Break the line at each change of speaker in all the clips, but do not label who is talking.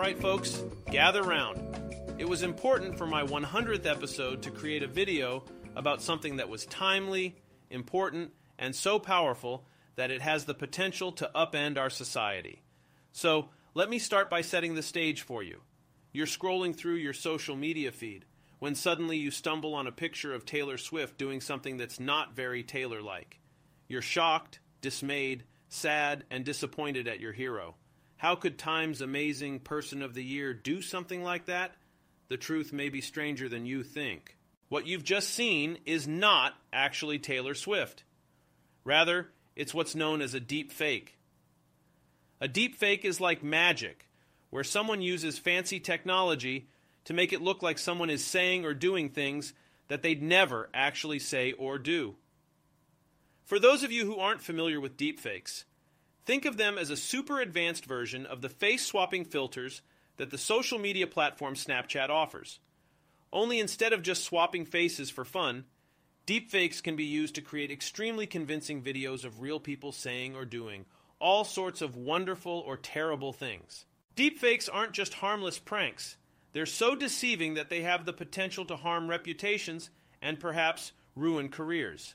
right, folks, gather round. It was important for my 100th episode to create a video about something that was timely, important, and so powerful that it has the potential to upend our society. So, let me start by setting the stage for you. You're scrolling through your social media feed when suddenly you stumble on a picture of Taylor Swift doing something that's not very Taylor like. You're shocked, dismayed, sad, and disappointed at your hero. How could Time's amazing Person of the Year do something like that? The truth may be stranger than you think. What you've just seen is not actually Taylor Swift. Rather, it's what's known as a deep fake. A deep fake is like magic, where someone uses fancy technology to make it look like someone is saying or doing things that they'd never actually say or do. For those of you who aren't familiar with deepfakes, think of them as a super advanced version of the face swapping filters that the social media platform Snapchat offers. Only instead of just swapping faces for fun, deepfakes can be used to create extremely convincing videos of real people saying or doing all sorts of wonderful or terrible things. Deepfakes aren't just harmless pranks. They're so deceiving that they have the potential to harm reputations and perhaps ruin careers.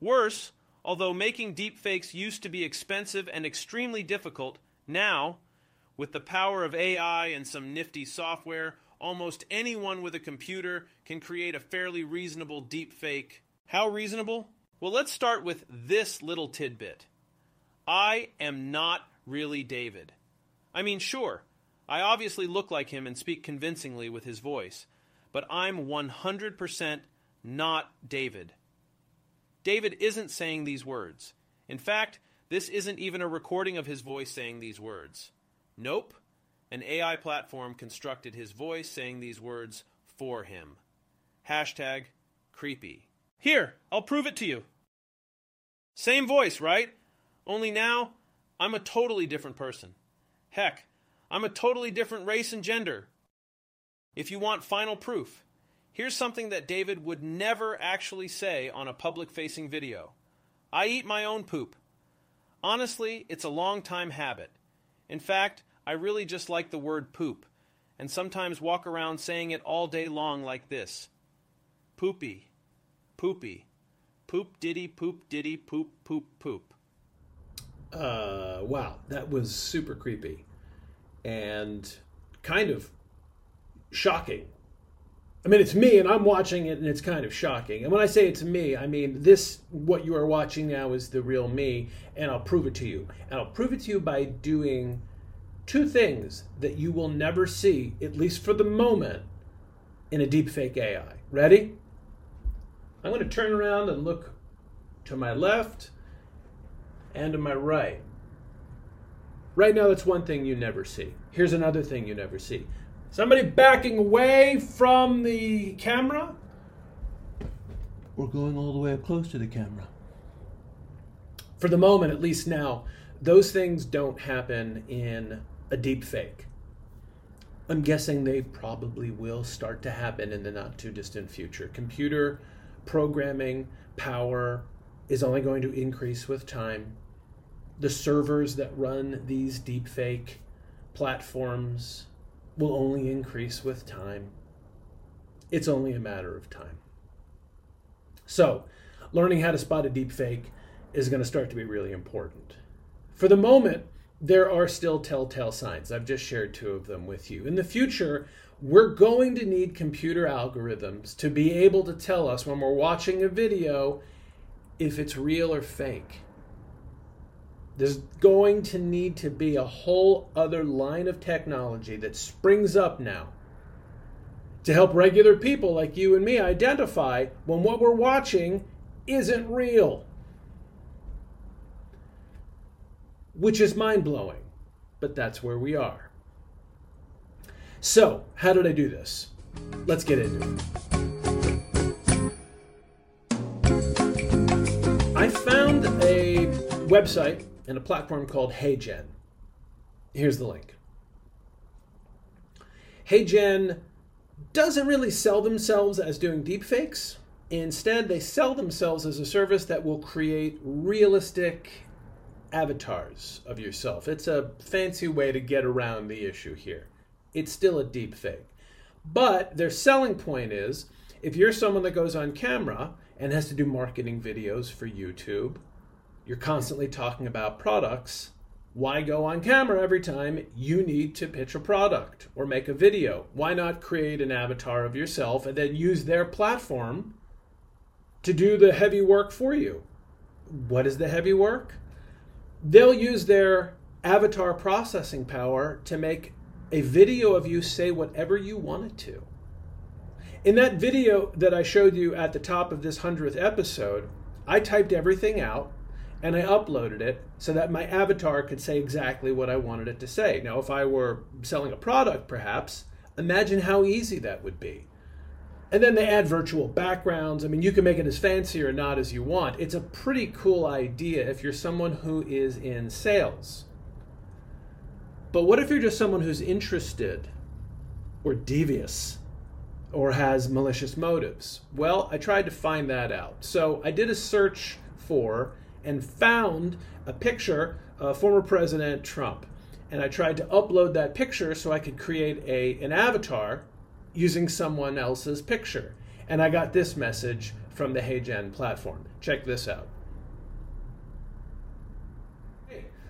Worse, although making deepfakes used to be expensive and extremely difficult, now, with the power of AI and some nifty software, almost anyone with a computer can create a fairly reasonable deepfake. How reasonable? Well, let's start with this little tidbit. I am not really David. I mean, sure, I obviously look like him and speak convincingly with his voice, but I'm 100% not David. David isn't saying these words. In fact, this isn't even a recording of his voice saying these words. Nope. An AI platform constructed his voice saying these words for him. Hashtag creepy. Here, I'll prove it to you. Same voice, right? Only now, I'm a totally different person. Heck, I'm a totally different race and gender. If you want final proof, here's something that David would never actually say on a public facing video I eat my own poop. Honestly, it's a long time habit. In fact, I really just like the word poop, and sometimes walk around saying it all day long like this Poopy, poopy, poop diddy, poop diddy, poop, poop, poop.
Uh, wow, that was super creepy and kind of shocking. I mean, it's me, and I'm watching it, and it's kind of shocking. And when I say it's me, I mean this. What you are watching now is the real me, and I'll prove it to you. And I'll prove it to you by doing two things that you will never see, at least for the moment, in a deepfake AI. Ready? I'm going to turn around and look to my left and to my right. Right now, that's one thing you never see. Here's another thing you never see somebody backing away from the camera or going all the way up close to the camera. For the moment, at least now, those things don't happen in a deep fake. I'm guessing they probably will start to happen in the not too distant future. Computer programming power is only going to increase with time the servers that run these deepfake platforms will only increase with time. It's only a matter of time. So, learning how to spot a deepfake is going to start to be really important. For the moment, there are still telltale signs. I've just shared two of them with you. In the future, we're going to need computer algorithms to be able to tell us when we're watching a video if it's real or fake. There's going to need to be a whole other line of technology that springs up now to help regular people like you and me identify when what we're watching isn't real. Which is mind blowing, but that's where we are. So, how did I do this? Let's get into it. I found a website and a platform called HeyGen. Here's the link. HeyGen doesn't really sell themselves as doing deepfakes. Instead, they sell themselves as a service that will create realistic avatars of yourself. It's a fancy way to get around the issue here. it's still a deepfake. But their selling point is if you're someone that goes on camera and has to do marketing videos for YouTube, you're constantly talking about products. Why go on camera every time you need to pitch a product or make a video? Why not create an avatar of yourself and then use their platform to do the heavy work for you? What is the heavy work? They'll use their avatar processing power to make a video of you say whatever you want it to. In that video that I showed you at the top of this 100th episode, I typed everything out and I uploaded it so that my avatar could say exactly what I wanted it to say. Now, if I were selling a product, perhaps, imagine how easy that would be. And then they add virtual backgrounds. I mean, you can make it as fancy or not as you want. It's a pretty cool idea if you're someone who is in sales. But what if you're just someone who's interested or devious or has malicious motives? Well, I tried to find that out. So I did a search for and found a picture of former President Trump. And I tried to upload that picture so I could create a, an avatar using someone else's picture. And I got this message from the HeyGen platform. Check this out.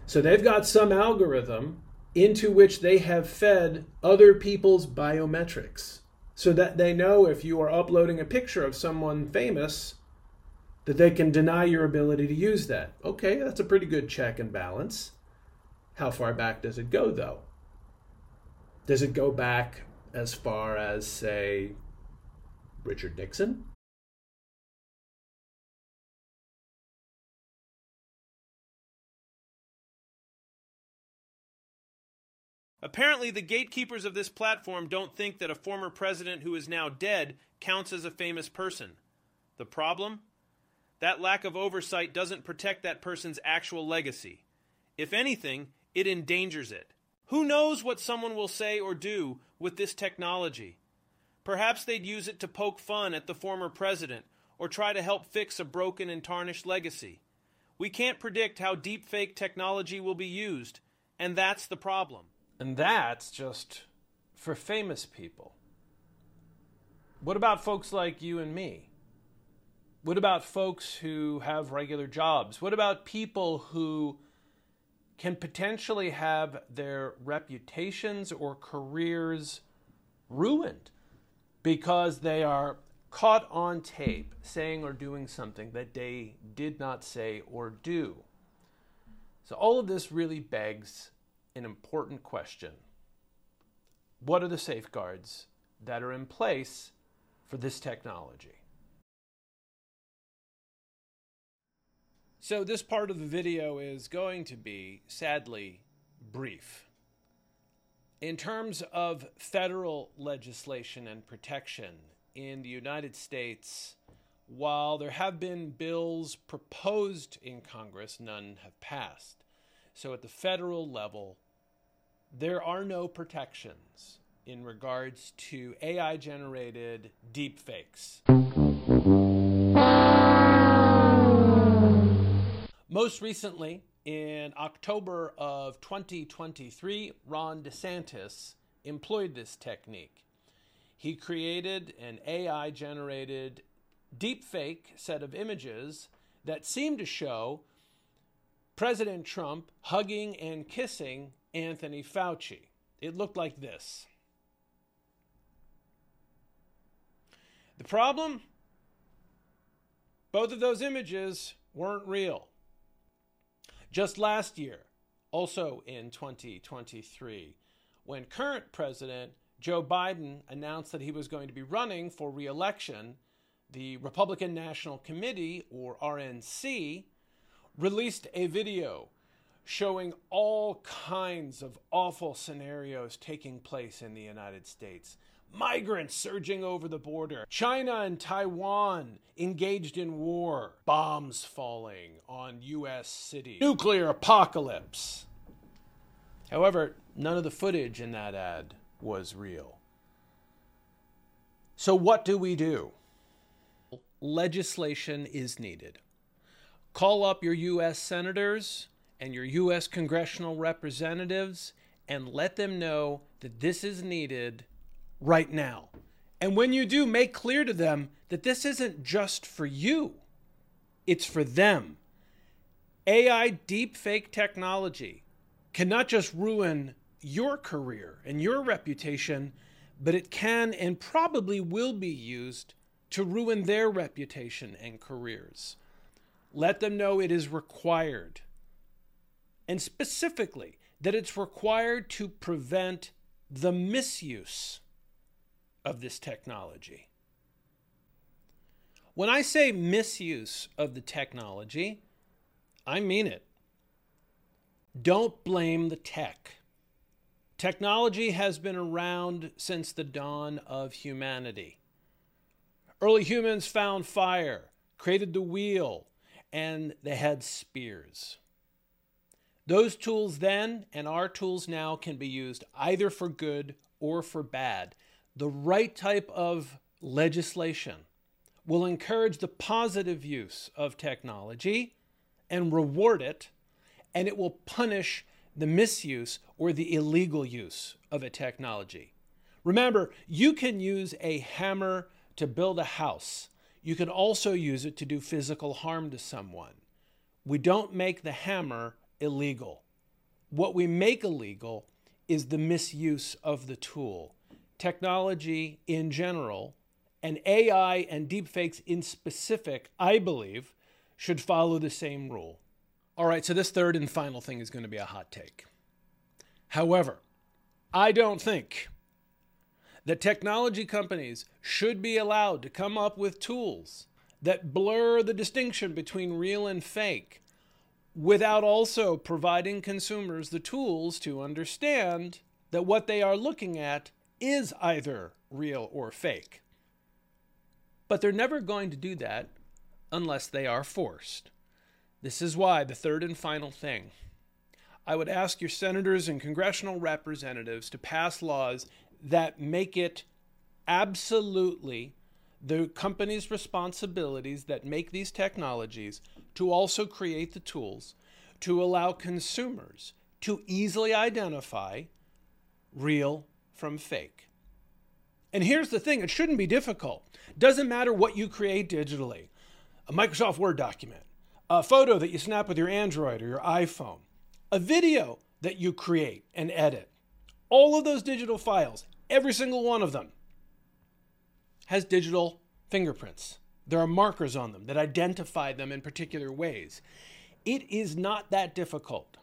So they've got some algorithm into which they have fed other people's biometrics so that they know if you are uploading a picture of someone famous that they can deny your ability to use that. Okay, that's a pretty good check and balance. How far back does it go though? Does it go back as far as say Richard Nixon?
Apparently, the gatekeepers of this platform don't think that a former president who is now dead counts as a famous person. The problem? That lack of oversight doesn't protect that person's actual legacy. If anything, it endangers it. Who knows what someone will say or do with this technology? Perhaps they'd use it to poke fun at the former president or try to help fix a broken and tarnished legacy. We can't predict how deepfake technology will be used, and that's the problem.
And that's just for famous people. What about folks like you and me? What about folks who have regular jobs? What about people who can potentially have their reputations or careers ruined because they are caught on tape saying or doing something that they did not say or do? So, all of this really begs an important question What are the safeguards that are in place for this technology? So, this part of the video is going to be, sadly, brief. In terms of federal legislation and protection in the United States, while there have been bills proposed in Congress, none have passed. So, at the federal level, there are no protections in regards to AI generated deepfakes. Most recently, in October of 2023, Ron DeSantis employed this technique. He created an AI generated deepfake set of images that seemed to show President Trump hugging and kissing Anthony Fauci. It looked like this. The problem? Both of those images weren't real. Just last year, also in 2023, when current President Joe Biden announced that he was going to be running for re election, the Republican National Committee, or RNC, released a video showing all kinds of awful scenarios taking place in the United States. Migrants surging over the border, China and Taiwan engaged in war, bombs falling on U.S. cities, nuclear apocalypse. However, none of the footage in that ad was real. So, what do we do? Legislation is needed. Call up your U.S. senators and your U.S. congressional representatives and let them know that this is needed right now. And when you do, make clear to them that this isn't just for you, it's for them. AI deepfake technology can not just ruin your career and your reputation, but it can and probably will be used to ruin their reputation and careers. Let them know it is required. And specifically, that it's required to prevent the misuse of this technology. When I say misuse of the technology, I mean it. Don't blame the tech. Technology has been around since the dawn of humanity. Early humans found fire, created the wheel, and they had spears. Those tools then and our tools now can be used either for good or for bad. The right type of legislation will encourage the positive use of technology and reward it, and it will punish the misuse or the illegal use of a technology. Remember, you can use a hammer to build a house. You can also use it to do physical harm to someone. We don't make the hammer illegal. What we make illegal is the misuse of the tool. Technology in general, and AI and deepfakes in specific, I believe, should follow the same rule. All right, so this third and final thing is going to be a hot take. However, I don't think that technology companies should be allowed to come up with tools that blur the distinction between real and fake without also providing consumers the tools to understand that what they are looking at is either real or fake. But they're never going to do that unless they are forced. This is why the third and final thing I would ask your senators and congressional representatives to pass laws that make it absolutely the company's responsibilities that make these technologies to also create the tools to allow consumers to easily identify real from fake. And here's the thing it shouldn't be difficult. Doesn't matter what you create digitally a Microsoft Word document, a photo that you snap with your Android or your iPhone, a video that you create and edit. All of those digital files, every single one of them, has digital fingerprints. There are markers on them that identify them in particular ways. It is not that difficult.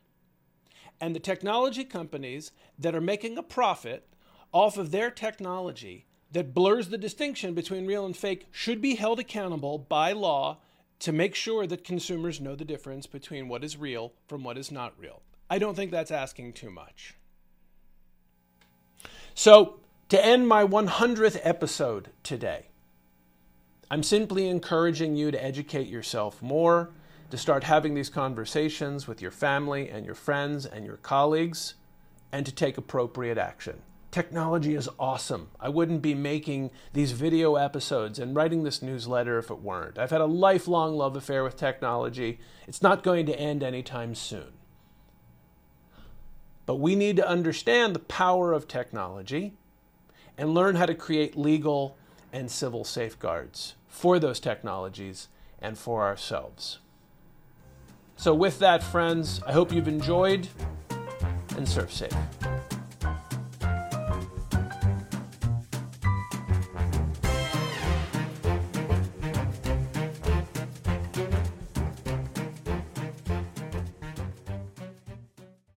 And the technology companies that are making a profit off of their technology that blurs the distinction between real and fake should be held accountable by law to make sure that consumers know the difference between what is real from what is not real. I don't think that's asking too much. So, to end my 100th episode today, I'm simply encouraging you to educate yourself more, to start having these conversations with your family and your friends and your colleagues, and to take appropriate action. Technology is awesome. I wouldn't be making these video episodes and writing this newsletter if it weren't. I've had a lifelong love affair with technology. It's not going to end anytime soon. But we need to understand the power of technology and learn how to create legal and civil safeguards for those technologies and for ourselves. So, with that, friends, I hope you've enjoyed and surf safe.